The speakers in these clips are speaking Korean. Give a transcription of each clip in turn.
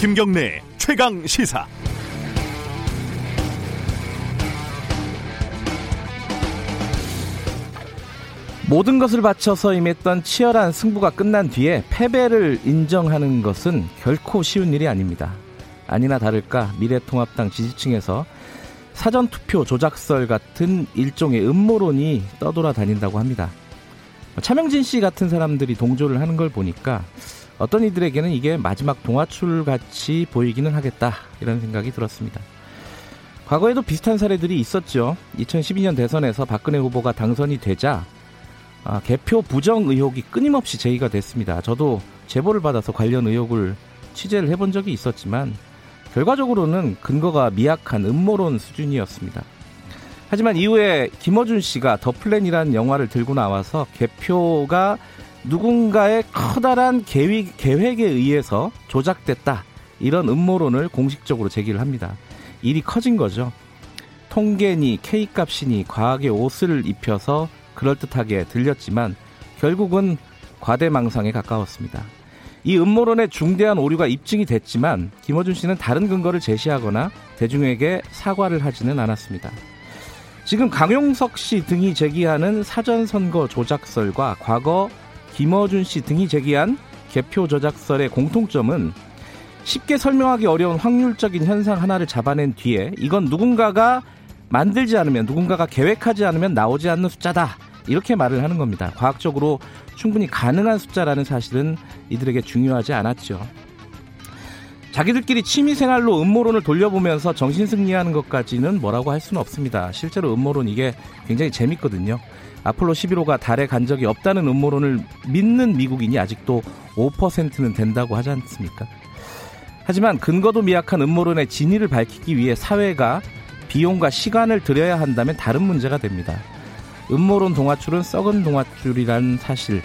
김경래 최강 시사. 모든 것을 바쳐서 임했던 치열한 승부가 끝난 뒤에 패배를 인정하는 것은 결코 쉬운 일이 아닙니다. 아니나 다를까 미래통합당 지지층에서 사전투표 조작설 같은 일종의 음모론이 떠돌아다닌다고 합니다. 차명진 씨 같은 사람들이 동조를 하는 걸 보니까 어떤 이들에게는 이게 마지막 동화출 같이 보이기는 하겠다 이런 생각이 들었습니다. 과거에도 비슷한 사례들이 있었죠. 2012년 대선에서 박근혜 후보가 당선이 되자 아, 개표 부정 의혹이 끊임없이 제기가 됐습니다. 저도 제보를 받아서 관련 의혹을 취재를 해본 적이 있었지만 결과적으로는 근거가 미약한 음모론 수준이었습니다. 하지만 이후에 김어준 씨가 더 플랜이라는 영화를 들고 나와서 개표가 누군가의 커다란 계획, 계획에 의해서 조작됐다. 이런 음모론을 공식적으로 제기를 합니다. 일이 커진 거죠. 통계니 K값이니 과학의 옷을 입혀서 그럴듯하게 들렸지만 결국은 과대망상에 가까웠습니다. 이 음모론의 중대한 오류가 입증이 됐지만 김어준 씨는 다른 근거를 제시하거나 대중에게 사과를 하지는 않았습니다. 지금 강용석 씨 등이 제기하는 사전선거 조작설과 과거 김어준 씨 등이 제기한 개표 조작설의 공통점은 쉽게 설명하기 어려운 확률적인 현상 하나를 잡아낸 뒤에 이건 누군가가 만들지 않으면 누군가가 계획하지 않으면 나오지 않는 숫자다. 이렇게 말을 하는 겁니다. 과학적으로 충분히 가능한 숫자라는 사실은 이들에게 중요하지 않았죠. 자기들끼리 취미생활로 음모론을 돌려보면서 정신승리하는 것까지는 뭐라고 할 수는 없습니다. 실제로 음모론 이게 굉장히 재밌거든요. 아폴로 11호가 달에 간 적이 없다는 음모론을 믿는 미국인이 아직도 5%는 된다고 하지 않습니까? 하지만 근거도 미약한 음모론의 진위를 밝히기 위해 사회가 비용과 시간을 들여야 한다면 다른 문제가 됩니다. 음모론 동화줄은 썩은 동화줄이라는 사실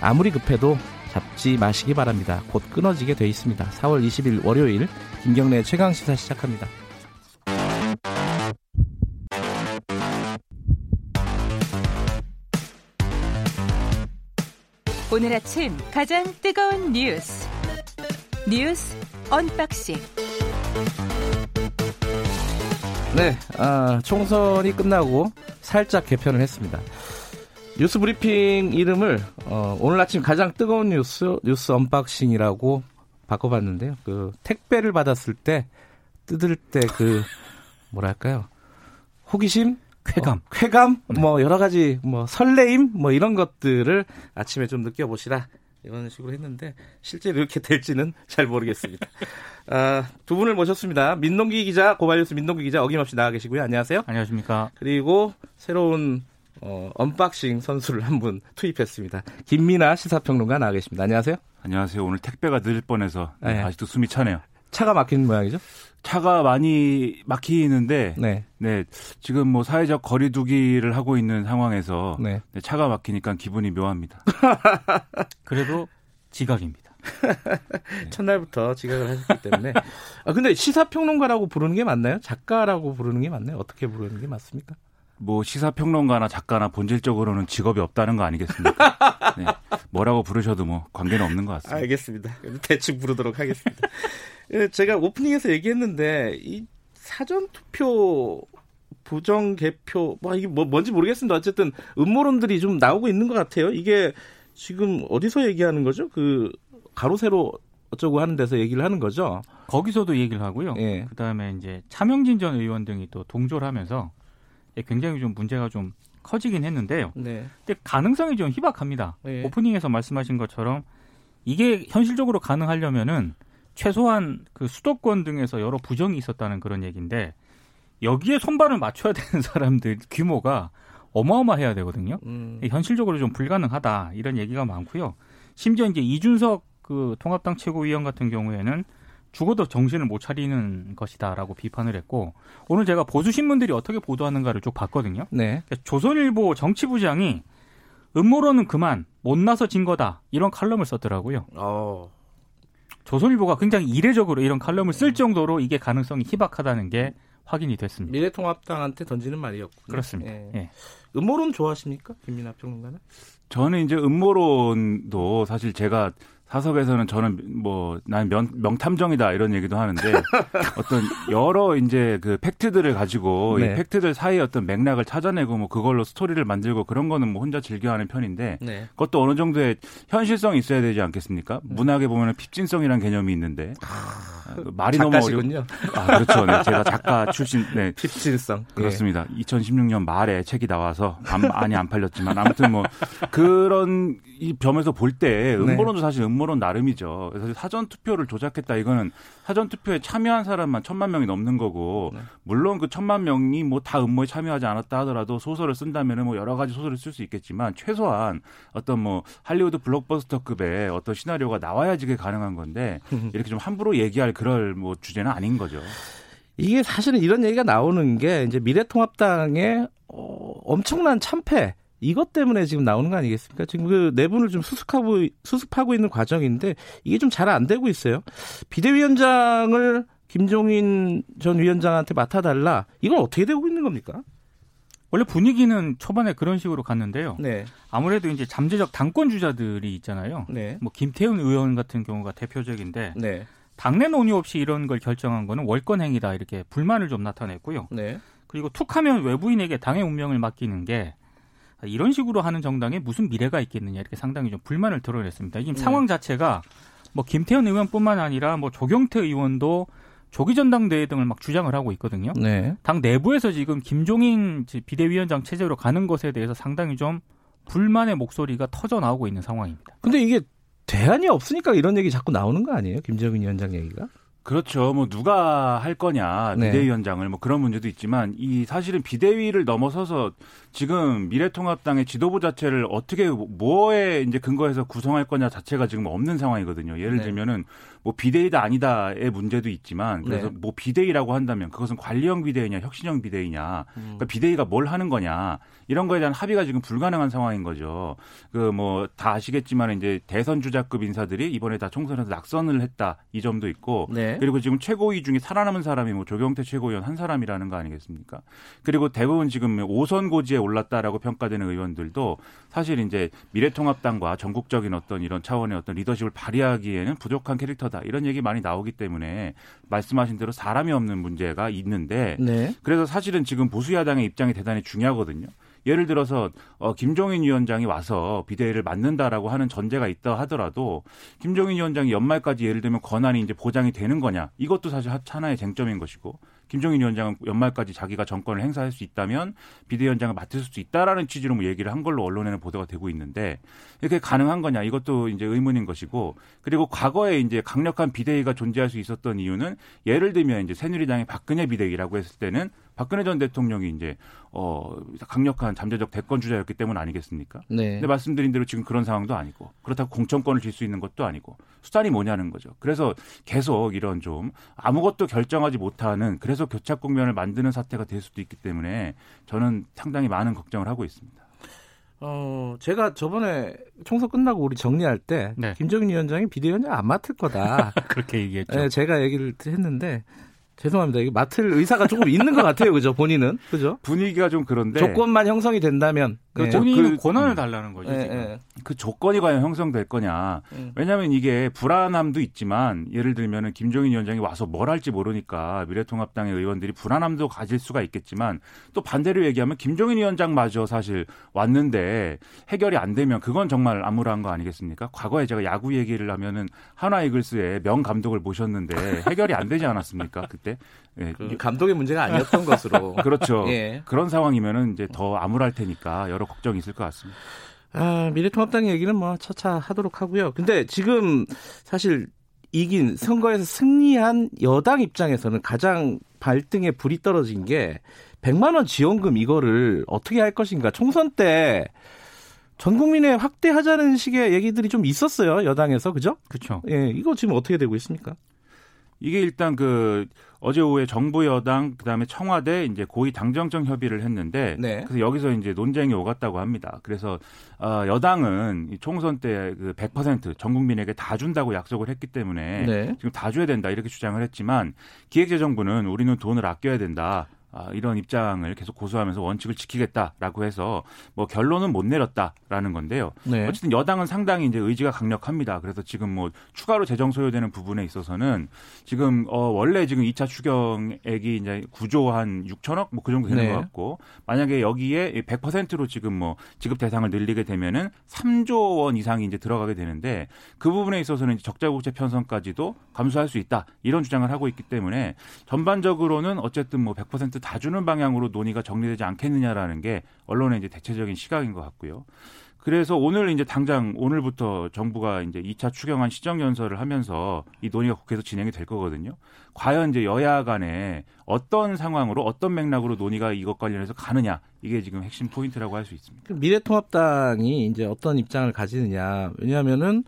아무리 급해도 잡지 마시기 바랍니다. 곧 끊어지게 돼 있습니다. 4월 20일 월요일 김경래 최강 시사 시작합니다. 오늘 아침 가장 뜨거운 뉴스 뉴스 unboxing 네, 아, 총선이 끝나고 살짝 개편을 했습니다. 뉴스 브리핑 이름을 어, 오늘 아침 가장 뜨거운 뉴스 뉴스 unboxing이라고 바꿔봤는데요. 그 택배를 받았을 때 뜯을 때 그 뭐랄까요 호기심, 쾌감, 어, 쾌감, 네. 뭐 여러 가지 뭐 설레임, 뭐 이런 것들을 아침에 좀 느껴보시라 이런 식으로 했는데 실제로 이렇게 될지는 잘 모르겠습니다. 아, 두 분을 모셨습니다. 민동기 기자, 고발뉴스 민동기 기자 어김없이 나와 계시고요. 안녕하세요. 안녕하십니까. 그리고 새로운 어, unboxing 선수를 한 분 투입했습니다. 김민아 시사평론가 나와 계십니다. 안녕하세요. 안녕하세요. 오늘 택배가 늦을 뻔해서 네. 아직도 숨이 차네요. 차가 막히는 모양이죠? 차가 많이 막히는데 네. 네. 지금 뭐 사회적 거리두기를 하고 있는 상황에서 네. 네, 차가 막히니까 기분이 묘합니다. 그래도 지각입니다. 네. 첫날부터 지각을 하셨기 때문에. 아 근데 시사평론가라고 부르는 게 맞나요? 작가라고 부르는 게 맞나요? 어떻게 부르는 게 맞습니까? 뭐 시사평론가나 작가나 본질적으로는 직업이 없다는 거 아니겠습니까? 네. 뭐라고 부르셔도 뭐 관계는 없는 것 같습니다. 알겠습니다. 대충 부르도록 하겠습니다. 예, 제가 오프닝에서 얘기했는데 이 사전 투표 부정 개표 뭐 이게 뭐 뭔지 모르겠습니다. 어쨌든 음모론들이 좀 나오고 있는 것 같아요. 이게 지금 어디서 얘기하는 거죠? 그 가로 세로 어쩌고 하는 데서 얘기를 하는 거죠. 거기서도 얘기를 하고요. 예. 그다음에 이제 차명진 전 의원 등이 또 동조를 하면서 예, 굉장히 좀 문제가 좀 커지긴 했는데요. 네. 근데 가능성이 좀 희박합니다. 네. 오프닝에서 말씀하신 것처럼 이게 현실적으로 가능하려면은 최소한 그 수도권 등에서 여러 부정이 있었다는 그런 얘기인데 여기에 손발을 맞춰야 되는 사람들 규모가 어마어마해야 되거든요. 음. 현실적으로 좀 불가능하다 이런 얘기가 많고요. 심지어 이제 이준석 그 통합당 최고위원 같은 경우에는 죽어도 정신을 못 차리는 것이다라고 비판을 했고 오늘 제가 보수 신문들이 어떻게 보도하는가를 쭉 봤거든요. 네. 그러니까 조선일보 정치부장이 음모론은 그만 못나서 진 거다 이런 칼럼을 썼더라고요. 어. 조선일보가 굉장히 이례적으로 이런 칼럼을 쓸 정도로 이게 가능성이 희박하다는 게 확인이 됐습니다. 미래통합당한테 던지는 말이었고 그렇습니다. 예. 예. 음모론 좋아하십니까, 김민하 평론가는? 저는 이제 음모론도 사실 제가 사석에서는 저는 뭐난 명탐정이다 이런 얘기도 하는데 어떤 여러 이제 그 팩트들을 가지고 네. 이 팩트들 사이의 어떤 맥락을 찾아내고 뭐 그걸로 스토리를 만들고 그런 거는 뭐 혼자 즐겨하는 편인데 네. 그것도 어느 정도의 현실성이 있어야 되지 않겠습니까? 네. 문학에 보면은 핍진성이라는 개념이 있는데 아, 말이 너무 어렵군요. 아 그렇죠. 네, 제가 작가 출신. 네. 핍진성 그렇습니다. 예. 2016년 말에 책이 나와서 안, 많이 안 팔렸지만 아무튼 뭐 그런 이 점에서 볼 때 음모론도 네. 사실 음모 론 나름이죠. 그래서 사전 투표를 조작했다 이거는 사전 투표에 참여한 사람만 천만 명이 넘는 거고 네. 물론 그 천만 명이 뭐 다 음모에 참여하지 않았다 하더라도 소설을 쓴다면은 뭐 여러 가지 소설을 쓸 수 있겠지만 최소한 어떤 뭐 할리우드 블록버스터급의 어떤 시나리오가 나와야지 그게 가능한 건데 이렇게 좀 함부로 얘기할 그럴 뭐 주제는 아닌 거죠. 이게 사실은 이런 얘기가 나오는 게 이제 미래통합당의 어, 엄청난 참패 이것 때문에 지금 나오는 거 아니겠습니까? 지금 그 내분을 좀 수습하고 수습하고 있는 과정인데 이게 좀 잘 안 되고 있어요. 비대위원장을 김종인 전 위원장한테 맡아달라. 이건 어떻게 되고 있는 겁니까? 원래 분위기는 초반에 그런 식으로 갔는데요. 네. 아무래도 이제 잠재적 당권 주자들이 있잖아요. 네. 뭐 김태훈 의원 같은 경우가 대표적인데 네. 당내 논의 없이 이런 걸 결정한 거는 월권 행위다 이렇게 불만을 좀 나타냈고요. 네. 그리고 툭하면 외부인에게 당의 운명을 맡기는 게 이런 식으로 하는 정당에 무슨 미래가 있겠느냐 이렇게 상당히 좀 불만을 드러냈습니다. 지금 네. 상황 자체가 뭐 김태현 의원뿐만 아니라 뭐 조경태 의원도 조기 전당대회 등을 막 주장을 하고 있거든요. 네. 당 내부에서 지금 김종인 비대위원장 체제로 가는 것에 대해서 상당히 좀 불만의 목소리가 터져 나오고 있는 상황입니다. 근데 이게 대안이 없으니까 이런 얘기 자꾸 나오는 거 아니에요? 김정인 위원장 얘기가? 그렇죠. 뭐 누가 할 거냐 네. 비대위원장을 뭐 그런 문제도 있지만 이 사실은 비대위를 넘어서서 지금 미래통합당의 지도부 자체를 어떻게 뭐에 이제 근거해서 구성할 거냐 자체가 지금 없는 상황이거든요. 예를 네. 들면은 뭐 비대위다 아니다의 문제도 있지만 그래서 네. 뭐 비대위라고 한다면 그것은 관리형 비대위냐 혁신형 비대위냐 음. 그러니까 비대위가 뭘 하는 거냐 이런 거에 대한 합의가 지금 불가능한 상황인 거죠. 그 뭐 다 아시겠지만 이제 대선 주자급 인사들이 이번에 다 총선에서 낙선을 했다 이 점도 있고 네. 그리고 지금 최고위 중에 살아남은 사람이 뭐 조경태 최고위원 한 사람이라는 거 아니겠습니까? 그리고 대부분 지금 5선 고지에 올랐다라고 평가되는 의원들도 사실 이제 미래통합당과 전국적인 어떤 이런 차원의 어떤 리더십을 발휘하기에는 부족한 캐릭터 거다 이런 얘기 많이 나오기 때문에 말씀하신 대로 사람이 없는 문제가 있는데 네. 그래서 사실은 지금 보수 야당의 입장이 대단히 중요하거든요. 예를 들어서 어, 김종인 위원장이 와서 비대위를 맡는다라고 하는 전제가 있다 하더라도 김종인 위원장이 연말까지 예를 들면 권한이 이제 보장이 되는 거냐 이것도 사실 하나의 쟁점인 것이고 김종인 위원장은 연말까지 자기가 정권을 행사할 수 있다면 비대위원장을 맡을 수 있다라는 취지로 뭐 얘기를 한 걸로 언론에는 보도가 되고 있는데 이렇게 가능한 거냐 이것도 이제 의문인 것이고 그리고 과거에 이제 강력한 비대위가 존재할 수 있었던 이유는 예를 들면 이제 새누리당의 박근혜 비대위라고 했을 때는 박근혜 전 대통령이 이제 어 강력한 잠재적 대권 주자였기 때문 아니겠습니까? 네. 근데 말씀드린 대로 지금 그런 상황도 아니고 그렇다고 공천권을 줄수 있는 것도 아니고 수단이 뭐냐는 거죠. 그래서 계속 이런 좀 아무것도 결정하지 못하는 그래서 교착 국면을 만드는 사태가 될 수도 있기 때문에 저는 상당히 많은 걱정을 하고 있습니다. 어, 제가 저번에 총선 끝나고 우리 정리할 때 네. 김정인 위원장이 비대위원장 안 맡을 거다. 그렇게 얘기했죠. 네, 제가 얘기를 했는데 죄송합니다. 이게 맡을 의사가 조금 있는 것 같아요. 그죠? 본인은. 그죠? 분위기가 좀 그런데. 조건만 형성이 된다면. 그 본인은 그, 권한을 달라는 거죠. 네, 네. 그 조건이 과연 형성될 거냐. 음. 왜냐하면 이게 불안함도 있지만 예를 들면 은 김종인 위원장이 와서 뭘 할지 모르니까 미래통합당의 의원들이 불안함도 가질 수가 있겠지만 또 반대로 얘기하면 김종인 위원장마저 사실 왔는데 해결이 안 되면 그건 정말 암울한 거 아니겠습니까? 과거에 제가 야구 얘기를 하면은 하나 이글스의 명 감독을 모셨는데 해결이 안 되지 않았습니까? 그때 예. 그 감독의 문제가 아니었던 것으로 그렇죠. 예. 그런 상황이면은 이제 더 암울할 테니까 여러 걱정이 있을 것 같습니다. 아, 미래통합당 얘기는 뭐 차차 하도록 하고요. 근데 지금 사실 이긴 선거에서 승리한 여당 입장에서는 가장 발등에 불이 떨어진 게 100만 원 지원금 이거를 어떻게 할 것인가. 총선 때 전 국민에 확대하자는 식의 얘기들이 좀 있었어요. 여당에서. 그죠? 그렇죠. 예, 이거 지금 어떻게 되고 있습니까? 이게 일단 그 어제 오후에 정부 여당 그다음에 청와대 이제 고위 당정청 협의를 했는데 네. 그래서 여기서 이제 논쟁이 오갔다고 합니다. 그래서 어 여당은 총선 때 그 100%전 국민에게 다 준다고 약속을 했기 때문에 네. 지금 다 줘야 된다 이렇게 주장을 했지만 기획재정부는 우리는 돈을 아껴야 된다. 아, 이런 입장을 계속 고수하면서 원칙을 지키겠다라고 해서 뭐 결론은 못 내렸다라는 건데요. 네. 어쨌든 여당은 상당히 이제 의지가 강력합니다. 그래서 지금 뭐 추가로 재정 소요되는 부분에 있어서는 지금 어 원래 지금 2차 추경액이 이제 9조 한 6천억 뭐 그 정도 되는 네. 것 같고 만약에 여기에 100%로 지금 뭐 지급 대상을 늘리게 되면은 3조 원 이상이 이제 들어가게 되는데 그 부분에 있어서는 적자 국채 편성까지도 감수할 수 있다 이런 주장을 하고 있기 때문에 전반적으로는 어쨌든 뭐100% 다 주는 방향으로 논의가 정리되지 않겠느냐라는 게 언론의 이제 대체적인 시각인 것 같고요. 그래서 오늘 이제 당장 오늘부터 정부가 이제 2차 추경안 시정 연설을 하면서 이 논의가 국회에서 진행이 될 거거든요. 과연 이제 여야 간에 어떤 상황으로 어떤 맥락으로 논의가 이것 관련해서 가느냐 이게 지금 핵심 포인트라고 할 수 있습니다. 미래통합당이 이제 어떤 입장을 가지느냐 왜냐하면은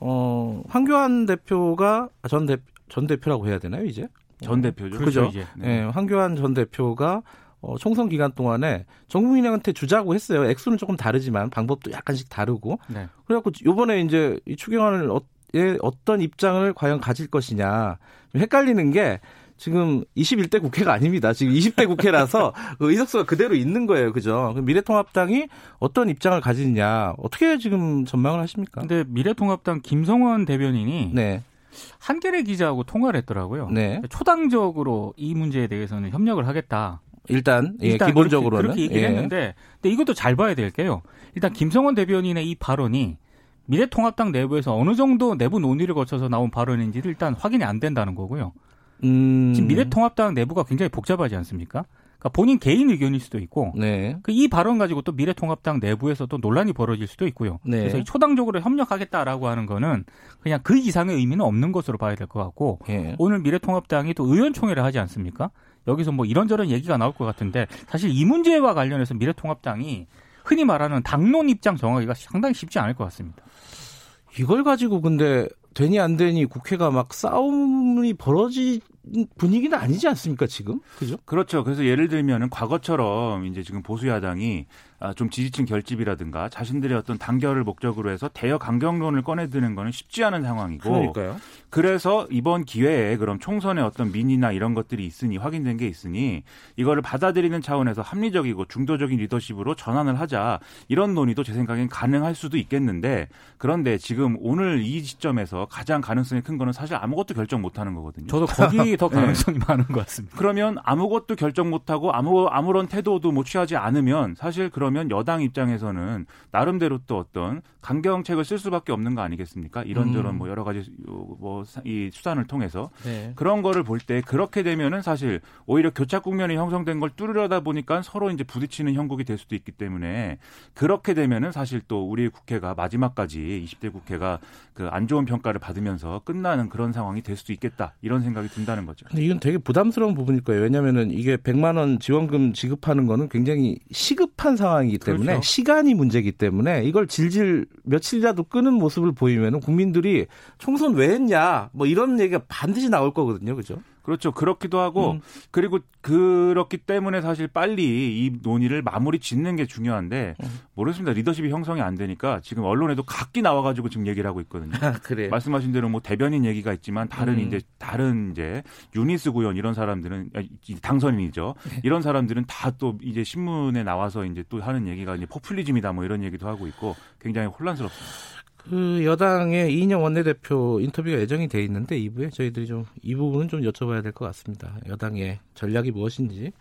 어 황교안 대표가 전 대, 전 대표라고 해야 되나요 이제 전 대표죠. 그죠. 그렇죠, 네. 네. 황교안 전 대표가 어, 총선 기간 동안에 정국민한테 주자고 했어요. 액수는 조금 다르지만 방법도 약간씩 다르고. 네. 그래갖고 요번에 이제 이 추경안을 어, 예, 어떤 입장을 과연 가질 것이냐. 헷갈리는 게 지금 21대 국회가 아닙니다. 지금 20대 국회라서 그 의석수가 그대로 있는 거예요. 그죠? 미래통합당이 어떤 입장을 가지느냐. 어떻게 지금 전망을 하십니까? 근데 미래통합당 김성원 대변인이 네. 한겨레 기자하고 통화를 했더라고요. 네. 초당적으로 이 문제에 대해서는 협력을 하겠다. 일단, 예, 일단 기본적으로는 그렇게, 그렇게 얘기를 예. 했는데, 근데 이것도 잘 봐야 될 게요. 일단 김성원 대변인의 이 발언이 미래통합당 내부에서 어느 정도 내부 논의를 거쳐서 나온 발언인지를 일단 확인이 안 된다는 거고요. 음... 지금 미래통합당 내부가 굉장히 복잡하지 않습니까? 그러니까 본인 개인 의견일 수도 있고 네. 그이 발언 가지고 또 미래통합당 내부에서도 논란이 벌어질 수도 있고요. 네. 그래서 초당적으로 협력하겠다라고 하는 거는 그냥 그 이상의 의미는 없는 것으로 봐야 될 것 같고 네. 오늘 미래통합당이 또 의원총회를 하지 않습니까? 여기서 뭐 이런저런 얘기가 나올 것 같은데 사실 이 문제와 관련해서 미래통합당이 흔히 말하는 당론 입장 정하기가 상당히 쉽지 않을 것 같습니다. 이걸 가지고 근데 되니 안 되니 국회가 막 싸움이 벌어지 분위기는 아니지 않습니까 지금 그죠? 그렇죠. 그래서 예를 들면은 과거처럼 이제 지금 보수 야당이 아, 좀 지지층 결집이라든가 자신들의 어떤 단결을 목적으로 해서 대여 강경론을 꺼내드는 거는 쉽지 않은 상황이고 그러니까요. 그래서 이번 기회에 그럼 총선에 어떤 민의나 이런 것들이 있으니 확인된 게 있으니 이거를 받아들이는 차원에서 합리적이고 중도적인 리더십으로 전환을 하자 이런 논의도 제 생각엔 가능할 수도 있겠는데 그런데 지금 오늘 이 시점에서 가장 가능성이 큰 거는 사실 아무것도 결정 못 하는 거거든요. 저도 거기 더 네. 가능성이 네. 많은 것 같습니다. 그러면 아무것도 결정 못 하고 아무 아무런 태도도 못 취하지 않으면 사실 그런 그러면 여당 입장에서는 나름대로 또 어떤 강경책을 쓸 수밖에 없는 거 아니겠습니까? 이런저런 음. 뭐 여러 가지 뭐 이 수단을 통해서 네. 그런 거를 볼 때 그렇게 되면은 사실 오히려 교착 국면이 형성된 걸 뚫으려다 보니까 서로 이제 부딪히는 형국이 될 수도 있기 때문에 그렇게 되면은 사실 또 우리 국회가 마지막까지 20대 국회가 그 안 좋은 평가를 받으면서 끝나는 그런 상황이 될 수도 있겠다 이런 생각이 든다는 거죠. 근데 이건 되게 부담스러운 부분일 거예요. 왜냐하면은 이게 100만 원 지원금 지급하는 거는 굉장히 시급한 상황이기 때문에 그렇죠. 시간이 문제이기 때문에 이걸 질질 며칠이라도 끄는 모습을 보이면 국민들이 총선 왜 했냐 뭐 이런 얘기가 반드시 나올 거거든요. 그죠? 그렇죠. 그렇기도 하고 음. 그리고 그렇기 때문에 사실 빨리 이 논의를 마무리 짓는 게 중요한데 음. 모르겠습니다. 리더십이 형성이 안 되니까 지금 언론에도 각기 나와 가지고 지금 얘기를 하고 있거든요. 아, 그래. 말씀하신 대로 뭐 대변인 얘기가 있지만 다른 음. 이제 다른 이제 유니스 구현 이런 사람들은 당선인이죠. 네. 이런 사람들은 다 또 이제 신문에 나와서 이제 또 하는 얘기가 이제 포퓰리즘이다 뭐 이런 얘기도 하고 있고 굉장히 혼란스럽습니다. 그 여당의 이인영 원내대표 인터뷰가 예정이 돼 있는데 2부에 저희들이 좀 이 부분은 좀 여쭤봐야 될 것 같습니다. 여당의 전략이 무엇인지.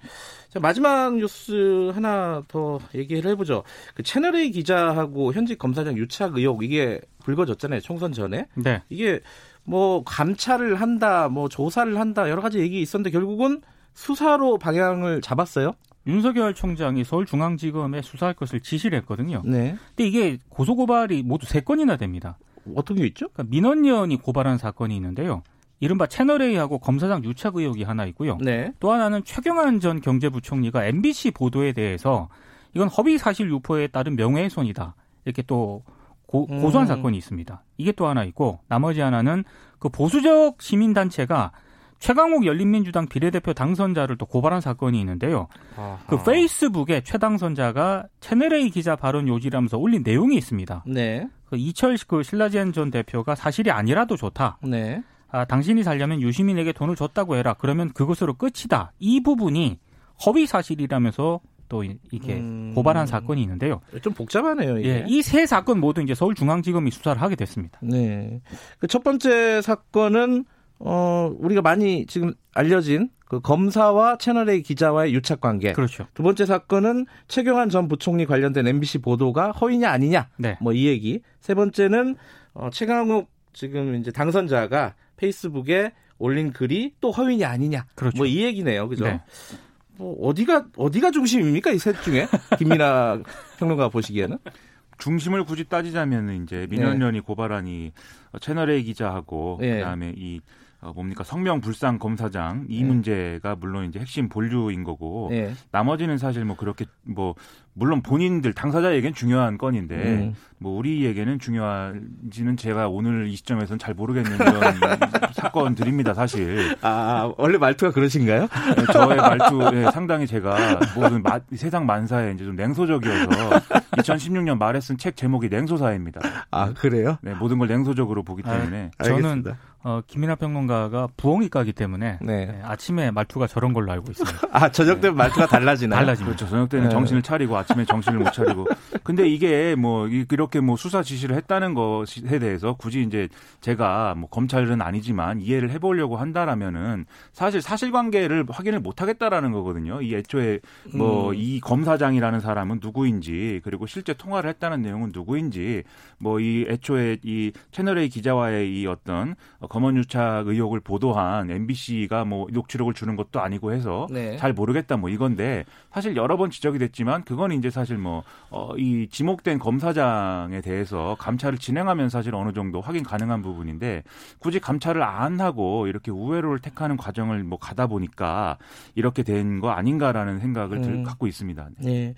자, 마지막 뉴스 하나 더 얘기를 해보죠. 그 채널A 기자하고 현직 검사장 유착 의혹 이게 불거졌잖아요. 총선 전에. 네. 이게 뭐 감찰을 한다, 뭐 조사를 한다 여러 가지 얘기 있었는데 결국은 수사로 방향을 잡았어요. 윤석열 총장이 서울중앙지검에 수사할 것을 지시를 했거든요. 네. 근데 이게 고소고발이 모두 세 건이나 됩니다. 어떤 게 있죠? 그러니까 민원연이 고발한 사건이 있는데요. 이른바 채널A하고 검사장 유착 의혹이 하나 있고요. 네. 또 하나는 최경환 전 경제부총리가 MBC 보도에 대해서 이건 허위 사실 유포에 따른 명예훼손이다. 이렇게 또 고, 소한 음. 사건이 있습니다. 이게 또 하나 있고 나머지 하나는 그 보수적 시민단체가 최강욱 열린민주당 비례대표 당선자를 또 고발한 사건이 있는데요. 아하. 그 페이스북에 최 당선자가 채널A 기자 발언 요지라면서 올린 내용이 있습니다. 네. 그 이철 그 신라젠 전 대표가 사실이 아니라도 좋다. 네. 아, 당신이 살려면 유시민에게 돈을 줬다고 해라. 그러면 그것으로 끝이다. 이 부분이 허위 사실이라면서 또 이렇게 음... 고발한 사건이 있는데요. 좀 복잡하네요. 이게. 예, 이세 사건 모두 이제 서울중앙지검이 수사를 하게 됐습니다. 네. 그 첫 번째 사건은 어 우리가 많이 지금 알려진 그 검사와 채널A 기자와의 유착 관계. 그렇죠. 두 번째 사건은 최경환 전 부총리 관련된 MBC 보도가 허위냐 아니냐. 네. 뭐이 얘기. 세 번째는 어 최강욱 지금 이제 당선자가 페이스북에 올린 글이 또 허위냐 아니냐. 그렇죠. 뭐 이 얘기네요. 그죠? 네. 뭐 어디가 어디가 중심입니까 이 셋 중에 김민아 평론가 보시기에는 중심을 굳이 따지자면 이제 민원연이 네. 고발한이 채널 A 기자하고 네. 그다음에 이 어, 뭡니까 성명 불상 검사장 이 네. 문제가 물론 이제 핵심 본류인 거고 네. 나머지는 사실 뭐 그렇게 뭐 물론 본인들 당사자에겐 중요한 건인데 음. 뭐 우리에게는 중요한지는 제가 오늘 이 시점에서는 잘 모르겠는 그런 사건들입니다 사실. 아 원래 말투가 그러신가요? 네, 저의 말투에 상당히 제가 모든 마, 세상 만사에 이제 좀 냉소적이어서 2016년 말에 쓴 책 제목이 냉소사입니다. 아 그래요? 네 모든 걸 냉소적으로 보기 때문에 아, 저는 어, 김민하 평론가가 부엉이과기 때문에 네. 네, 아침에 말투가 저런 걸로 알고 있습니다. 아 저녁 때면 네. 말투가 달라지나요? 달라집니다. 그렇죠. 저녁 때는 네. 정신을 차리고 아침에 정신을 못 차리고. 근데 이게 뭐 이렇게 뭐 수사 지시를 했다는 것에 대해서 굳이 이제 제가 뭐 검찰은 아니지만 이해를 해보려고 한다라면은 사실 사실관계를 확인을 못 하겠다라는 거거든요. 이 애초에 뭐이 음. 검사장이라는 사람은 누구인지 그리고 실제 통화를 했다는 내용은 누구인지 뭐 이 애초에 이 채널 A 기자와의 이 어떤 검언유착 의혹을 보도한 MBC가 뭐 녹취록을 주는 것도 아니고 해서 네. 잘 모르겠다 뭐 이건데 사실 여러 번 지적이 됐지만 그건 이제 사실 뭐이 어, 지목된 검사장에 대해서 감찰을 진행하면 사실 어느 정도 확인 가능한 부분인데 굳이 감찰을 안 하고 이렇게 우회로를 택하는 과정을 뭐 가다 보니까 이렇게 된 거 아닌가라는 생각을 음. 갖고 있습니다. 네.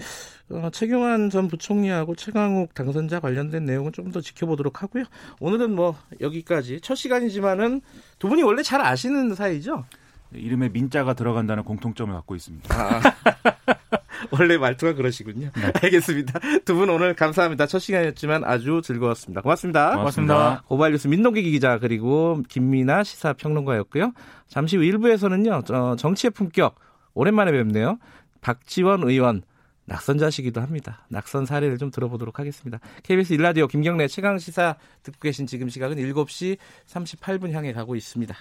어, 최경환 전 부총리하고 최강욱 당선자 관련된 내용은 좀 더 지켜보도록 하고요. 오늘은 뭐 여기까지 첫 시간이지만은 두 분이 원래 잘 아시는 사이죠? 이름에 민자가 들어간다는 공통점을 갖고 있습니다. 아, 원래 말투가 그러시군요. 네. 알겠습니다. 두 분 오늘 감사합니다. 첫 시간이었지만 아주 즐거웠습니다. 고맙습니다. 고맙습니다. 고맙습니다. 고발뉴스 민동기 기자 그리고 김민아 시사평론가였고요. 잠시 후 1부에서는요. 정치의 품격 오랜만에 뵙네요. 박지원 의원 낙선자시기도 합니다. 낙선 사례를 좀 들어보도록 하겠습니다. KBS 일라디오 김경래 최강 시사 듣고 계신 지금 시각은 7시 38분 향해 가고 있습니다.